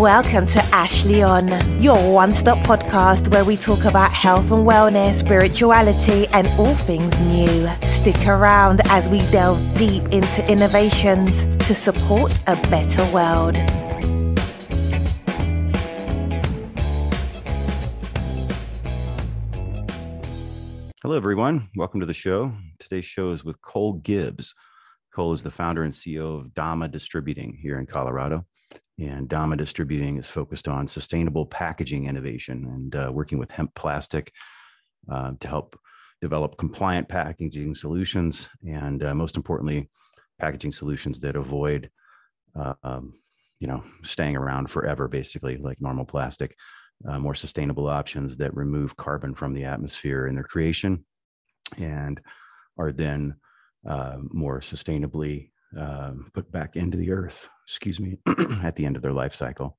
Welcome to Ashley On, your one stop podcast where we talk about health and wellness, spirituality, and all things new. Stick around as we delve deep into innovations to support a better world. Hello, everyone. Welcome to the show. Today's show is with Cole Gibbs. Cole is the founder and CEO of Dama Distributing here in Colorado. And Dama Distributing is focused on sustainable packaging innovation and uh, working with hemp plastic uh, to help develop compliant packaging solutions and, uh, most importantly, packaging solutions that avoid, um, you know, staying around forever, basically like normal plastic. Uh, more sustainable options that remove carbon from the atmosphere in their creation and are then uh, more sustainably um, put back into the earth, excuse me, at the end of their life cycle.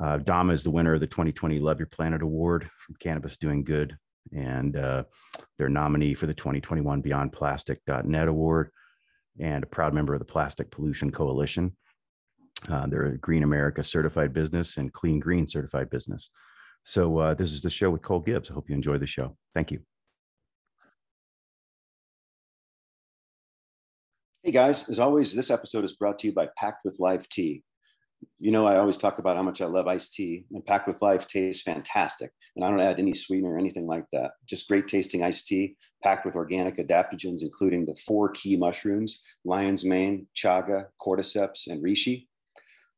Uh, Dama is the winner of the 2020 Love Your Planet Award from Cannabis Doing Good, and uh, their nominee for the 2021 Beyond Plastic.net Award, and a proud member of the Plastic Pollution Coalition. Uh, they're a Green America certified business and Clean Green certified business. So, uh, this is the show with Cole Gibbs. I hope you enjoy the show. Thank you. Hey guys, as always, this episode is brought to you by Packed with Life Tea. You know, I always talk about how much I love iced tea, and Packed with Life tastes fantastic. And I don't add any sweetener or anything like that. Just great tasting iced tea, packed with organic adaptogens, including the four key mushrooms lion's mane, chaga, cordyceps, and reishi.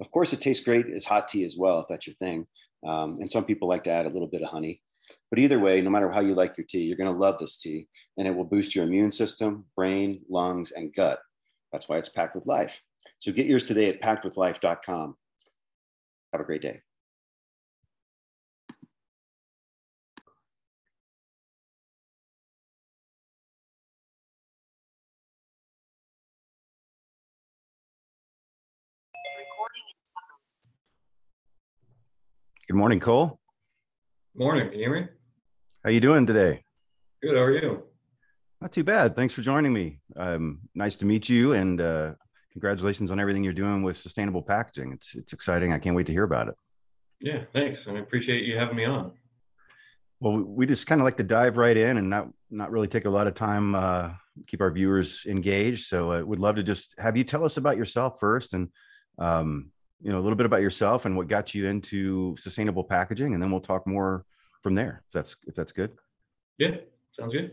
Of course, it tastes great as hot tea as well, if that's your thing. Um, and some people like to add a little bit of honey. But either way, no matter how you like your tea, you're going to love this tea, and it will boost your immune system, brain, lungs, and gut. That's why it's packed with life. So get yours today at packedwithlife.com. Have a great day. Good morning, Cole. Morning. Can you hear me? How you doing today? Good. How are you? Not too bad. Thanks for joining me. Um, nice to meet you, and uh, congratulations on everything you're doing with sustainable packaging. It's it's exciting. I can't wait to hear about it. Yeah, thanks, and I appreciate you having me on. Well, we just kind of like to dive right in and not not really take a lot of time, uh, keep our viewers engaged. So, I uh, would love to just have you tell us about yourself first, and um, you know a little bit about yourself and what got you into sustainable packaging, and then we'll talk more from there. If that's if that's good. Yeah, sounds good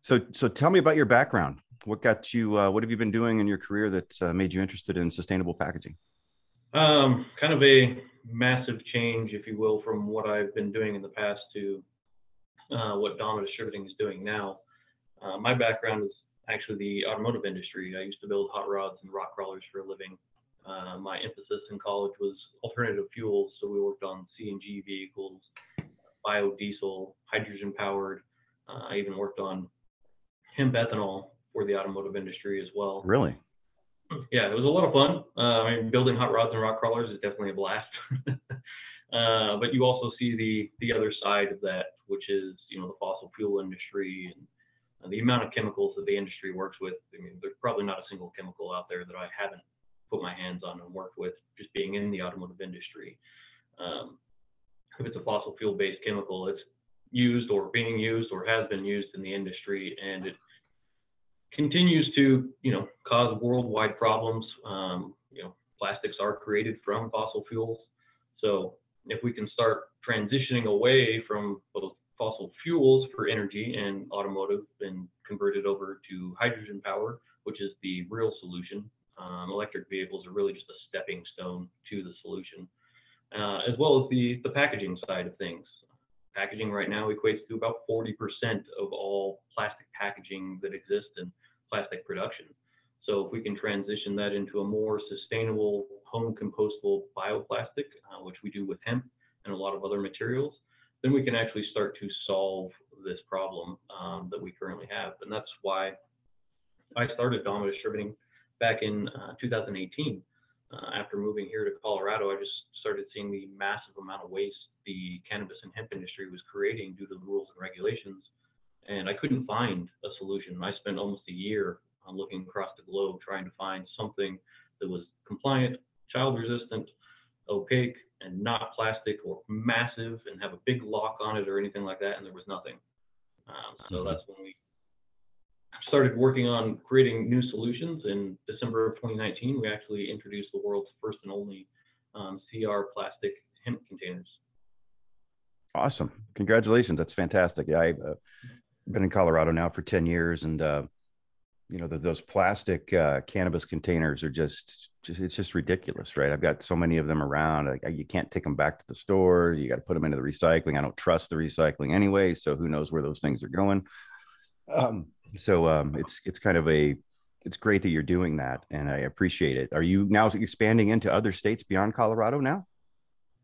so, so tell me about your background. What got you? Uh, what have you been doing in your career that uh, made you interested in sustainable packaging? Um, kind of a massive change, if you will, from what I've been doing in the past to uh, what Dama Distributing is doing now. Uh, my background is actually the automotive industry. I used to build hot rods and rock crawlers for a living. Uh, my emphasis in college was alternative fuels, so we worked on CNG vehicles, biodiesel, hydrogen powered, uh, I even worked on hemp ethanol for the automotive industry as well. Really? Yeah, it was a lot of fun. Uh, I mean, building hot rods and rock crawlers is definitely a blast. uh, but you also see the the other side of that, which is you know the fossil fuel industry and, the amount of chemicals that the industry works with. I mean, there's probably not a single chemical out there that I haven't put my hands on and worked with, just being in the automotive industry. Um, if it's a fossil fuel based chemical, it's used or being used or has been used in the industry, and it continues to, you know, cause worldwide problems. Um, you know, plastics are created from fossil fuels, so if we can start transitioning away from both fossil fuels for energy and automotive and convert it over to hydrogen power, which is the real solution. Um, electric vehicles are really just a stepping stone to the solution, uh, as well as the, the packaging side of things packaging right now equates to about 40% of all plastic packaging that exists in plastic production. So if we can transition that into a more sustainable home compostable bioplastic, uh, which we do with hemp and a lot of other materials, then we can actually start to solve this problem um, that we currently have. And that's why I started Dama Distributing back in uh, 2018. Uh, after moving here to Colorado, I just started seeing the massive amount of waste the cannabis and hemp industry was creating due to the rules and regulations. And I couldn't find a solution. I spent almost a year on looking across the globe trying to find something that was compliant, child resistant, opaque and not plastic or massive and have a big lock on it or anything like that, and there was nothing. Um, so Mhm. that's when we started working on creating new solutions. In December of 2019, we actually introduced the world's first and only um, CR plastic hemp containers. Awesome. Congratulations. That's fantastic. Yeah, I've uh, been in Colorado now for 10 years and, uh, you know, the, those plastic uh, cannabis containers are just, just, it's just ridiculous, right? I've got so many of them around. I, you can't take them back to the store. You got to put them into the recycling. I don't trust the recycling anyway. So who knows where those things are going. Um, so um, it's, it's kind of a, it's great that you're doing that and I appreciate it. Are you now expanding into other states beyond Colorado now?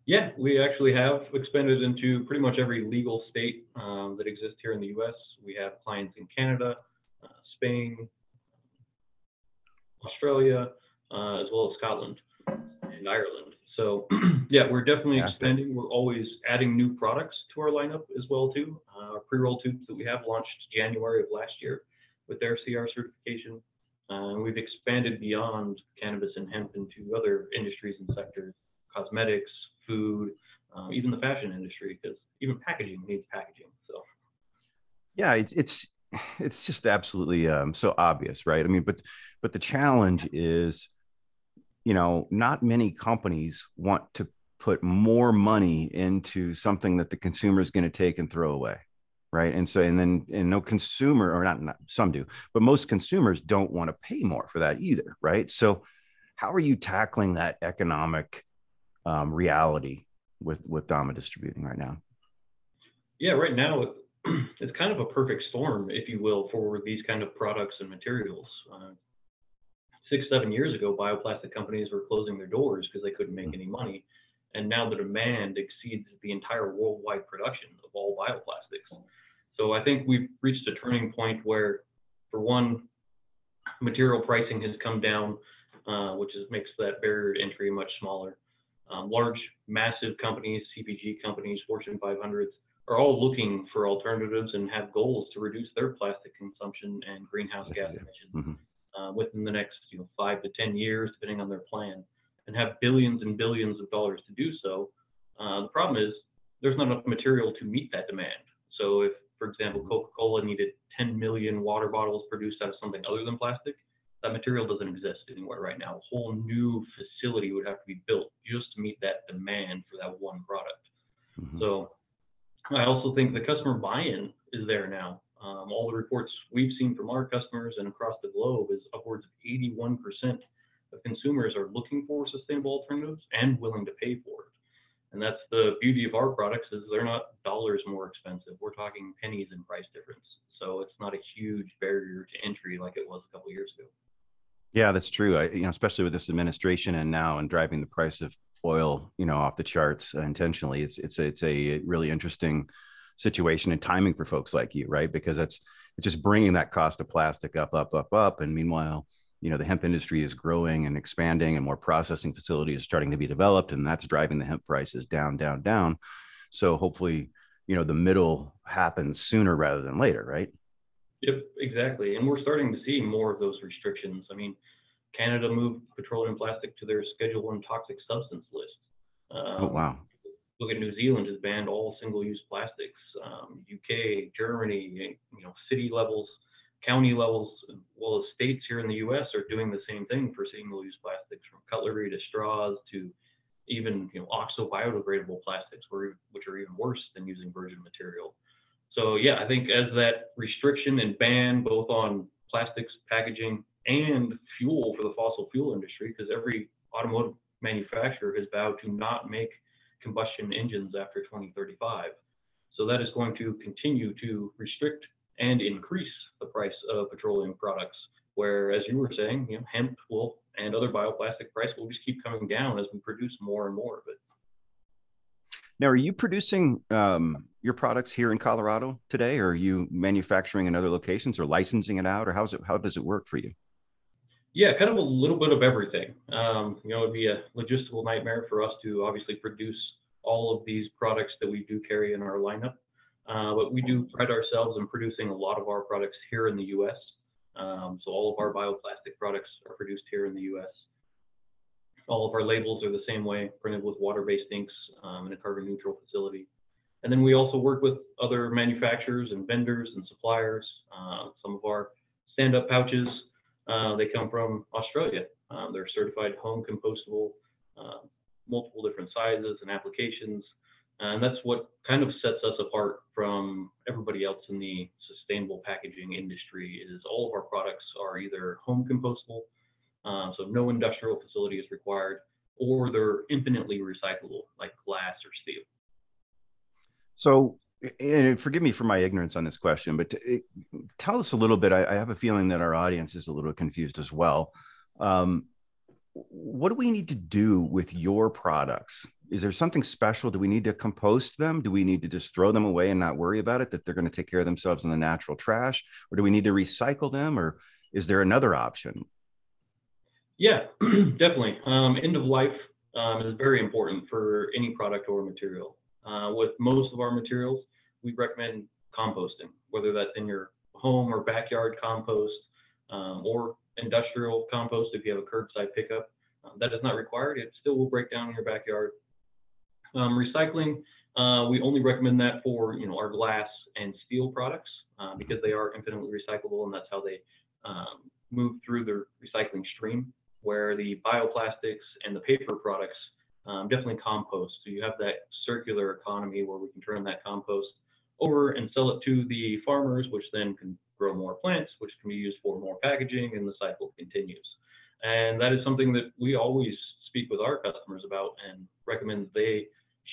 Yeah, we actually have expanded into pretty much every legal state um, that exists here in the U.S. We have clients in Canada, uh, Spain, Australia, uh, as well as Scotland and Ireland. So yeah, we're definitely Fantastic. expanding. We're always adding new products to our lineup as well too. Uh, our pre-roll tubes that we have launched January of last year with their CR certification. Uh, we've expanded beyond cannabis and hemp into other industries and sectors, cosmetics, food, um, even the fashion industry, because even packaging needs packaging. So yeah it's it's it's just absolutely um, so obvious right i mean but but the challenge is you know not many companies want to put more money into something that the consumer is going to take and throw away right? And so and then and no consumer or not, not some do but most consumers don't want to pay more for that either right? So how are you tackling that economic um, reality with with dama distributing right now? Yeah, right now it's kind of a perfect storm, if you will, for these kind of products and materials. Uh, six, seven years ago, bioplastic companies were closing their doors because they couldn't make any money. And now the demand exceeds the entire worldwide production of all bioplastics. So I think we've reached a turning point where, for one, material pricing has come down, uh, which is, makes that barrier to entry much smaller. Um, large, massive companies, CPG companies, Fortune 500s, are all looking for alternatives and have goals to reduce their plastic consumption and greenhouse Yes, gas emissions Mhm. Uh, within the next you know, five to 10 years, depending on their plan, and have billions and billions of dollars to do so. Uh, the problem is there's not enough material to meet that demand. So if, for example, Coca-Cola needed 10 million water bottles produced out of something other than plastic, that material doesn't exist anywhere right now. A whole new facility would have to be built just to meet that demand for that one product. Mhm. So I also think the customer buy-in is there now. Um, all the reports we've seen from our customers and across the globe is upwards of 81% of consumers are looking for sustainable alternatives and willing to pay for it. And that's the beauty of our products is they're not dollars more expensive. We're talking pennies in price difference. So it's not a huge barrier to entry like it was a couple years ago. Yeah, that's true. I, you know, especially with this administration and now and driving the price of oil, you know, off the charts intentionally. It's it's it's a really interesting situation and timing for folks like you, right? Because that's it's just bringing that cost of plastic up, up, up, up, and meanwhile, you know, the hemp industry is growing and expanding, and more processing facilities are starting to be developed, and that's driving the hemp prices down, down, down. So hopefully, you know, the middle happens sooner rather than later, right? Yep, exactly. And we're starting to see more of those restrictions. I mean, Canada moved petroleum plastic to their Schedule One toxic substance list. Oh Um, wow. Look at New Zealand has banned all single-use plastics. Um, UK, Germany, you know, city levels, county levels, as well as states here in the U.S. are doing the same thing for single-use plastics, from cutlery to straws to even you know oxo biodegradable plastics, which are even worse than using virgin material. So yeah, I think as that restriction and ban both on plastics, packaging, and fuel for the fossil fuel industry, because every automotive manufacturer has vowed to not make combustion engines after 2035. So that is going to continue to restrict and increase the price of petroleum products. Where, as you were saying, you know, hemp will and other bioplastic price will just keep coming down as we produce more and more of it. Now, are you producing um, your products here in Colorado today, or are you manufacturing in other locations, or licensing it out, or how's it? How does it work for you? Yeah, kind of a little bit of everything. Um, you know, it'd be a logistical nightmare for us to obviously produce all of these products that we do carry in our lineup. Uh, but we do pride ourselves in producing a lot of our products here in the U.S. Um, so all of our bioplastic products are produced here in the U.S. All of our labels are the same way, printed with water-based inks um, in a carbon neutral facility. And then we also work with other manufacturers and vendors and suppliers. Uh, some of our stand-up pouches, uh, they come from Australia. Um, they're certified home compostable, uh, multiple different sizes and applications. And that's what kind of sets us apart from everybody else in the sustainable packaging industry is all of our products are either home compostable, uh, so no industrial facility is required, or they're infinitely recyclable like glass or steel. So, and forgive me for my ignorance on this question, but to, tell us a little bit. I, I, have a feeling that our audience is a little confused as well. Um, what do we need to do with your products? Is there something special? Do we need to compost them? Do we need to just throw them away and not worry about it, that they're going to take care of themselves in the natural trash? Or do we need to recycle them? Or is there another option? Yeah, definitely. Um, end of life um, is very important for any product or material. Uh, with most of our materials, we recommend composting, whether that's in your home or backyard compost um, or industrial compost if you have a curbside pickup. Um, that is not required. It still will break down in your backyard. Um, recycling, uh, we only recommend that for you know our glass and steel products uh, because they are infinitely recyclable and that's how they um, move through the recycling stream. Where the bioplastics and the paper products um, definitely compost. So you have that circular economy where we can turn that compost over and sell it to the farmers, which then can grow more plants, which can be used for more packaging, and the cycle continues. And that is something that we always speak with our customers about and recommend they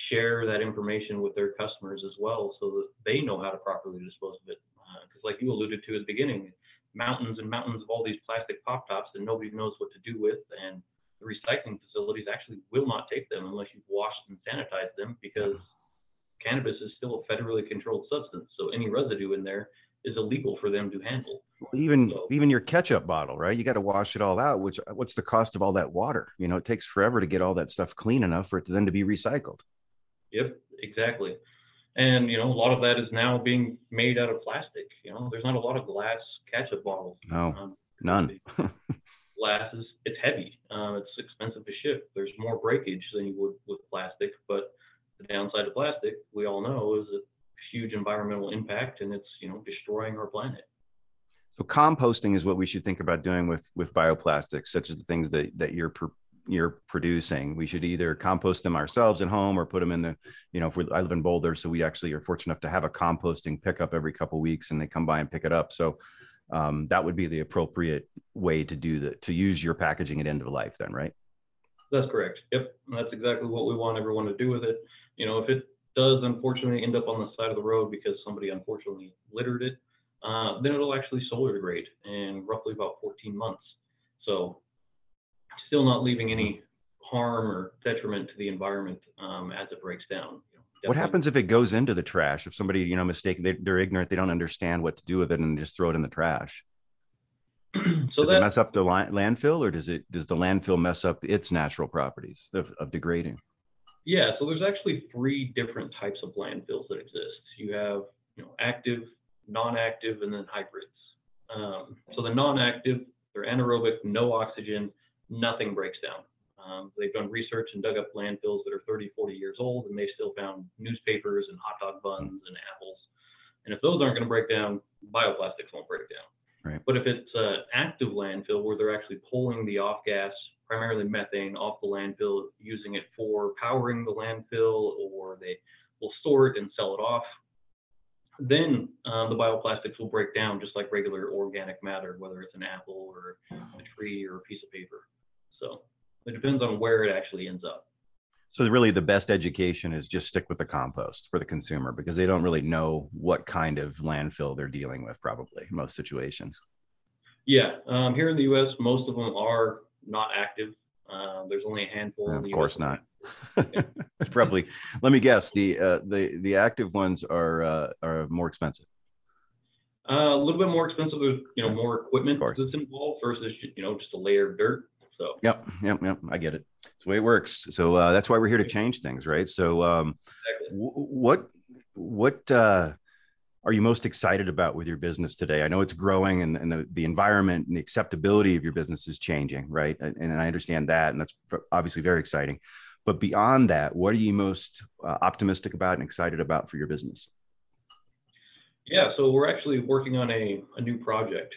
share that information with their customers as well so that they know how to properly dispose of it. Because, uh, like you alluded to at the beginning, mountains and mountains of all these plastic pop tops that nobody knows what to do with. And the recycling facilities actually will not take them unless you've washed and sanitized them because cannabis is still a federally controlled substance. So any residue in there is illegal for them to handle. Even so, even your ketchup bottle, right? You got to wash it all out. Which what's the cost of all that water? You know, it takes forever to get all that stuff clean enough for it to then to be recycled. Yep, exactly. And you know, a lot of that is now being made out of plastic. You know, there's not a lot of glass ketchup bottles. No, um, none. glass is it's heavy. Um, it's expensive to ship. There's more breakage than you would with plastic, but the downside of plastic, we all know, is a huge environmental impact, and it's you know destroying our planet. So composting is what we should think about doing with with bioplastics, such as the things that that you're you're producing. We should either compost them ourselves at home or put them in the, you know, if we I live in Boulder, so we actually are fortunate enough to have a composting pickup every couple weeks, and they come by and pick it up. So um, that would be the appropriate way to do the to use your packaging at end of life. Then, right? That's correct. Yep, that's exactly what we want everyone to do with it. You know, if it does unfortunately end up on the side of the road because somebody unfortunately littered it, uh, then it'll actually solar degrade in roughly about 14 months. So still not leaving any harm or detriment to the environment um, as it breaks down. what happens if it goes into the trash? If somebody, you know, mistaken, they, are ignorant, they don't understand what to do with it, and just throw it in the trash. so does that, it mess up the landfill, or does it does the landfill mess up its natural properties of, of degrading? Yeah, so there's actually three different types of landfills that exist. You have, you know, active, non-active, and then hybrids. Um, so the non-active, they're anaerobic, no oxygen, nothing breaks down. Um, they've done research and dug up landfills that are 30, 40 years old, and they still found newspapers and hot dog buns and apples. And if those aren't going to break down, bioplastics won't break down. Right. But if it's an active landfill where they're actually pulling the off gas, primarily methane, off the landfill, using it for powering the landfill, or they will store it and sell it off, then um, the bioplastics will break down just like regular organic matter, whether it's an apple or a tree or a piece of paper. So it depends on where it actually ends up. So really, the best education is just stick with the compost for the consumer because they don't really know what kind of landfill they're dealing with. Probably in most situations. Yeah, um, here in the U.S., most of them are not active. Uh, there's only a handful. of course US not. probably. Let me guess. The uh, the the active ones are uh, are more expensive. Uh, a little bit more expensive. There's you know more equipment that's involved versus you know just a layer of dirt. So. Yep, yep, yep. I get it. It's the way it works. So uh, that's why we're here to change things, right? So, um, exactly. w- what, what uh, are you most excited about with your business today? I know it's growing and, and the, the environment and the acceptability of your business is changing, right? And, and I understand that. And that's obviously very exciting. But beyond that, what are you most uh, optimistic about and excited about for your business? Yeah, so we're actually working on a, a new project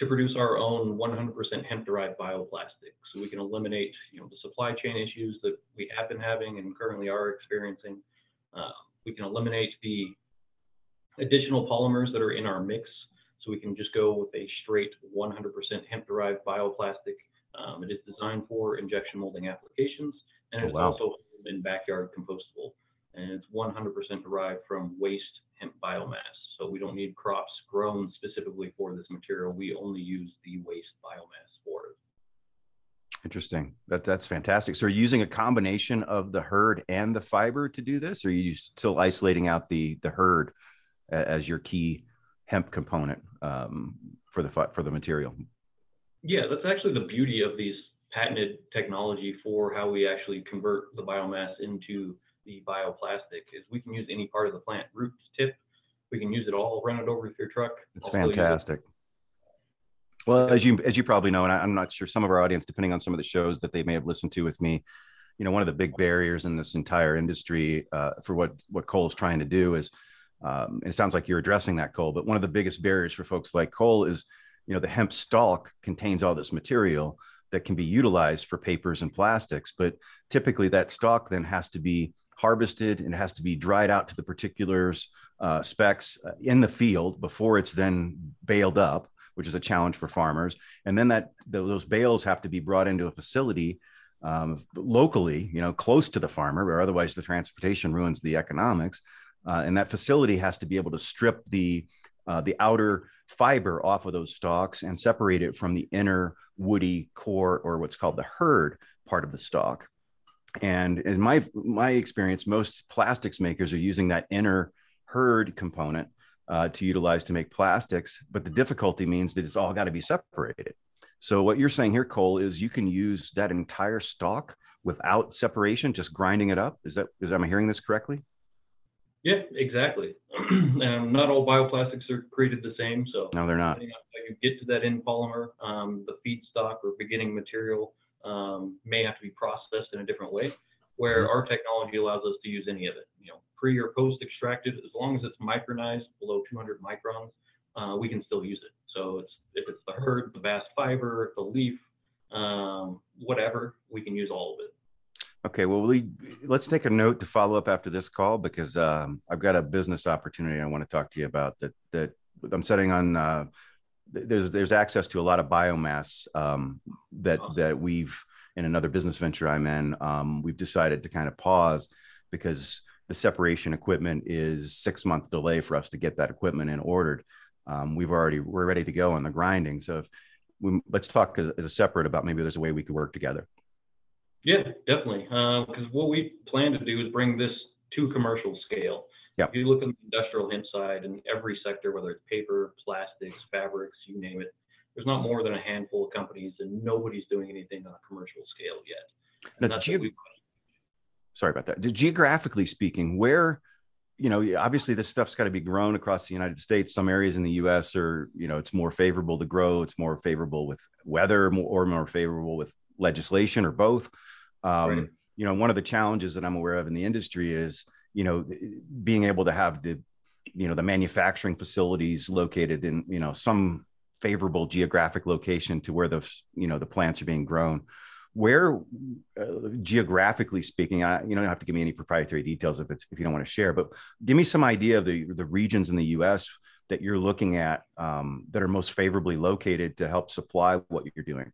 to produce our own 100% hemp-derived bioplastic, so we can eliminate, you know, the supply chain issues that we have been having and currently are experiencing. Uh, we can eliminate the additional polymers that are in our mix, so we can just go with a straight 100% hemp-derived bioplastic. Um, it is designed for injection molding applications, and oh, it's wow. also in backyard compostable, and it's 100% derived from waste hemp biomass. So we don't need crops grown specifically for this material. We only use the waste biomass for it. Interesting. That that's fantastic. So, are you using a combination of the hurd and the fiber to do this, or are you still isolating out the the hurd as your key hemp component um, for the for the material? Yeah, that's actually the beauty of these patented technology for how we actually convert the biomass into the bioplastic. Is we can use any part of the plant, root tip, we can use it all, run it over with your truck. It's fantastic. Well, as you as you probably know, and I, am not sure some of our audience, depending on some of the shows that they may have listened to with me, you know, one of the big barriers in this entire industry uh, for what what Cole is trying to do is, um, it sounds like you're addressing that, Cole. But one of the biggest barriers for folks like Cole is, you know, the hemp stalk contains all this material that can be utilized for papers and plastics, but typically that stalk then has to be harvested and has to be dried out to the particulars uh, specs uh, in the field before it's then baled up, which is a challenge for farmers. And then that those bales have to be brought into a facility um, locally, you know, close to the farmer, or otherwise the transportation ruins the economics. Uh, and that facility has to be able to strip the uh, the outer fiber off of those stalks and separate it from the inner woody core, or what's called the hurd part of the stalk. And in my my experience, most plastics makers are using that inner hurd component uh, to utilize to make plastics. But the difficulty means that it's all got to be separated. So what you're saying here, Cole, is you can use that entire stalk without separation, just grinding it up. Is that is am I hearing this correctly? Yeah, exactly. um, not all bioplastics are created the same. So no, they're not. you get to that end polymer, um, the feedstock or beginning material um, may have to be processed in a different way. Where mm-hmm. our technology allows us to use any of it. You know, pre or post extracted, as long as it's micronized below 200 microns, uh, we can still use it. So it's if it's the hurd, the bast fiber, the leaf, um, whatever, we can use all of it. Okay, well, we let's take a note to follow up after this call because um, I've got a business opportunity I want to talk to you about that that I'm setting on. Uh, there's there's access to a lot of biomass um, that awesome. that we've in another business venture I'm in. Um, we've decided to kind of pause because the separation equipment is six month delay for us to get that equipment in ordered. Um, we've already we're ready to go on the grinding. So if we, let's talk as, as, a separate about maybe there's a way we could work together. Yeah, definitely. Because uh, what we plan to do is bring this to commercial scale. Yeah. If you look at the industrial hemp side in every sector, whether it's paper, plastics, fabrics, you name it, there's not more than a handful of companies, and nobody's doing anything on a commercial scale yet. And now, ge- sorry about that. Geographically speaking, where you know, obviously this stuff's got to be grown across the United States. Some areas in the U.S. are, you know, it's more favorable to grow. It's more favorable with weather, or more favorable with legislation, or both. Um, right. You know, one of the challenges that I'm aware of in the industry is, you know, being able to have the, you know, the manufacturing facilities located in, you know, some favorable geographic location to where the, you know, the plants are being grown where uh, geographically speaking I, you don't have to give me any proprietary details if it's if you don't want to share but give me some idea of the the regions in the us that you're looking at um, that are most favorably located to help supply what you're doing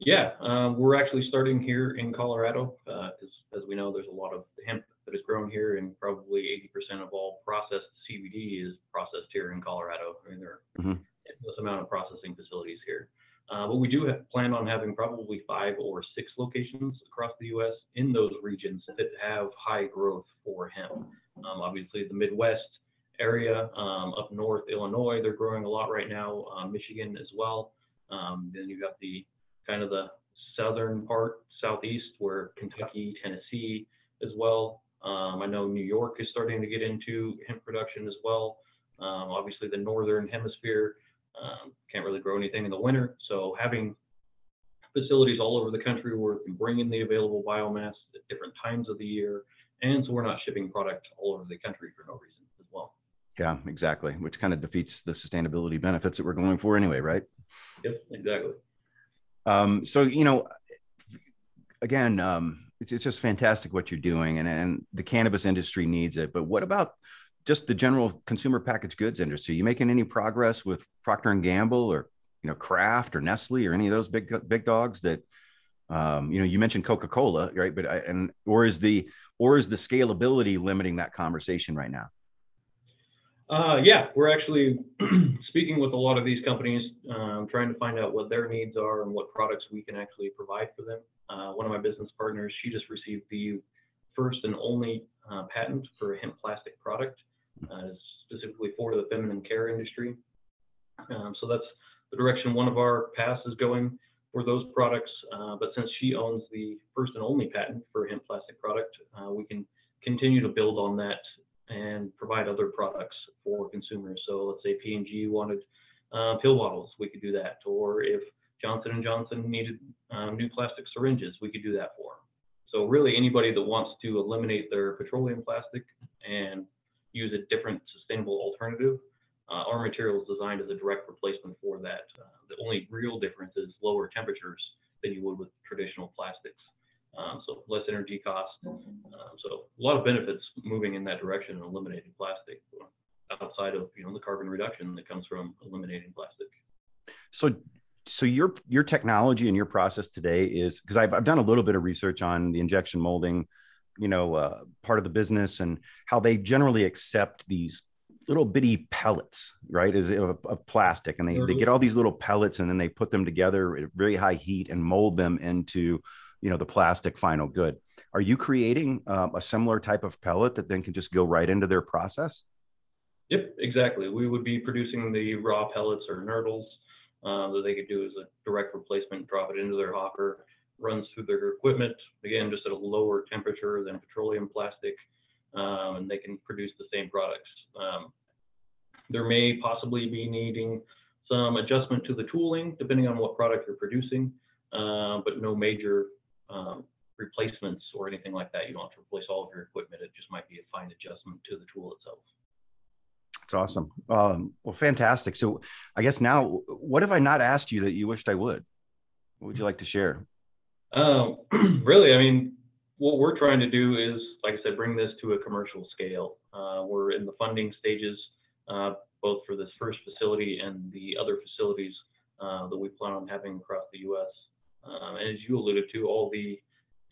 yeah um, we're actually starting here in colorado uh, as we know there's a lot of hemp that is grown here and probably 80% of all processed cbd is processed here in colorado i mean there are mm-hmm. endless amount of processing facilities here uh, but we do have, plan on having probably five or six locations across the U.S. in those regions that have high growth for hemp. Um, obviously, the Midwest area, um, up north, Illinois, they're growing a lot right now. Uh, Michigan as well. Um, then you got the kind of the southern part, southeast, where Kentucky, Tennessee as well. Um, I know New York is starting to get into hemp production as well. Um, obviously, the northern hemisphere um, can't really grow anything in the winter, so having facilities all over the country where we can bring in the available biomass at different times of the year, and so we're not shipping product all over the country for no reason as well. Yeah, exactly. Which kind of defeats the sustainability benefits that we're going for anyway, right? Yep, exactly. Um, so you know, again, um, it's, it's just fantastic what you're doing, and and the cannabis industry needs it. But what about just the general consumer packaged goods industry? You making any progress with Procter and Gamble or you know Kraft or Nestle or any of those big big dogs that um, you know you mentioned Coca Cola, right? But I, and or is the or is the scalability limiting that conversation right now? Uh, yeah, we're actually speaking with a lot of these companies, um, trying to find out what their needs are and what products we can actually provide for them. Uh, one of my business partners, she just received the first and only uh, patent for a hemp plastic product, uh, specifically for the feminine care industry. Um, so that's the direction one of our paths is going for those products. Uh, but since she owns the first and only patent for a hemp plastic product, uh, we can continue to build on that and provide other products for consumers. So let's say P&G wanted uh, pill bottles, we could do that. Or if Johnson & Johnson needed um, new plastic syringes, we could do that for them. So really anybody that wants to eliminate their petroleum plastic and use a different sustainable alternative, uh, our material is designed as a direct replacement for that. Uh, the only real difference is lower temperatures than you would with traditional plastics. Um, so less energy cost. Um, so a lot of benefits moving in that direction and eliminating plastic outside of you know the carbon reduction that comes from eliminating plastic. So so your your technology and your process today is because I've, I've done a little bit of research on the injection molding you know uh, part of the business and how they generally accept these little bitty pellets right is of, of plastic and they, mm-hmm. they get all these little pellets and then they put them together at very high heat and mold them into you know the plastic final good. Are you creating um, a similar type of pellet that then can just go right into their process? Yep exactly. We would be producing the raw pellets or nurdles um, that they could do as a direct replacement, drop it into their hopper, runs through their equipment, again, just at a lower temperature than petroleum plastic, um, and they can produce the same products. Um, there may possibly be needing some adjustment to the tooling, depending on what product you're producing, uh, but no major um, replacements or anything like that. You don't have to replace all of your equipment. It just might be a fine adjustment to the tool itself. It's awesome. Um, well, fantastic. So, I guess now, what have I not asked you that you wished I would? What would you like to share? Um, really, I mean, what we're trying to do is, like I said, bring this to a commercial scale. Uh, we're in the funding stages, uh, both for this first facility and the other facilities uh, that we plan on having across the U.S. Um, and as you alluded to, all the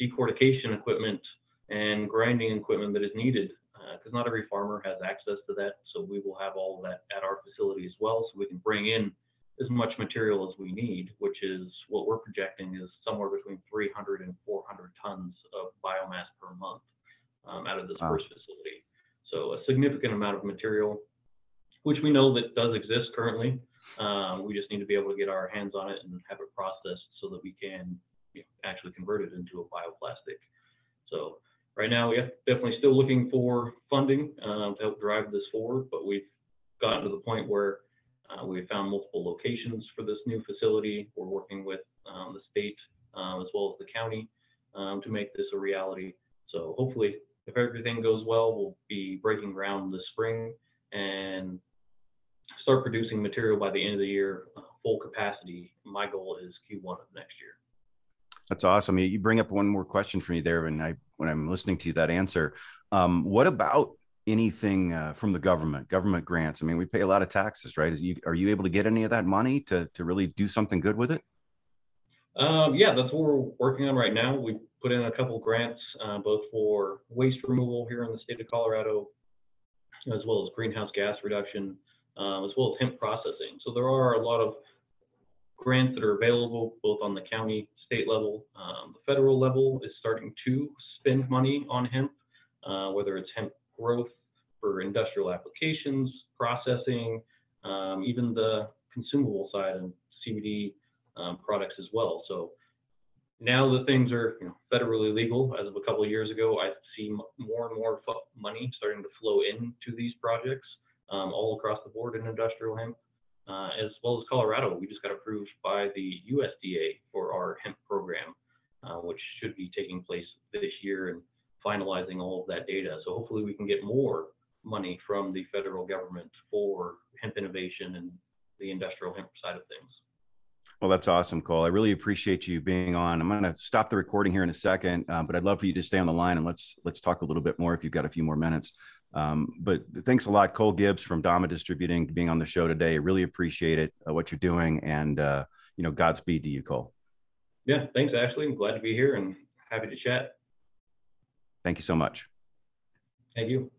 decortication equipment and grinding equipment that is needed because uh, not every farmer has access to that. So we will have all of that at our facility as well, so we can bring in as much material as we need, which is what we're projecting is somewhere between 300 and 400 tons of biomass per month um, out of this wow. first facility. So a significant amount of material, which we know that does exist currently. Um, we just need to be able to get our hands on it and have it processed so that we can you know, actually convert it into a bioplastic. So right now, we are definitely still looking for funding uh, to help drive this forward, but we've gotten to the point where uh, we've found multiple locations for this new facility. We're working with um, the state um, as well as the county um, to make this a reality. So hopefully, if everything goes well, we'll be breaking ground this spring and start producing material by the end of the year, uh, full capacity. My goal is Q1 of next year. That's awesome. You bring up one more question for me there, and I when I'm listening to that answer, um, what about anything uh, from the government, government grants? I mean, we pay a lot of taxes, right? You, are you able to get any of that money to to really do something good with it? Um, yeah, that's what we're working on right now. We put in a couple grants, uh, both for waste removal here in the state of Colorado, as well as greenhouse gas reduction, um, as well as hemp processing. So there are a lot of grants that are available both on the county state level. Um, the federal level is starting to spend money on hemp, uh, whether it's hemp growth for industrial applications, processing, um, even the consumable side and CBD um, products as well. So now that things are you know, federally legal as of a couple of years ago, I see more and more money starting to flow into these projects um, all across the board in industrial hemp, uh, as well as Colorado. We just got approved by the USDA for our hemp program, uh, which should be taking place this year and finalizing all of that data. So hopefully we can get more money from the federal government for hemp innovation and the industrial hemp side of things. Well, that's awesome, Cole. I really appreciate you being on. I'm going to stop the recording here in a second, uh, but I'd love for you to stay on the line and let's let's talk a little bit more if you've got a few more minutes. Um, but thanks a lot, Cole Gibbs from Dama Distributing, being on the show today. Really appreciate it, uh, what you're doing, and uh, you know, Godspeed to you, Cole. Yeah, thanks, Ashley. I'm glad to be here and happy to chat. Thank you so much. Thank you.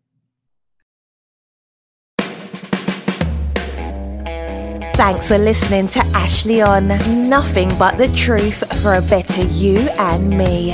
Thanks for listening to Ashley on Nothing But the Truth for a Better You and Me.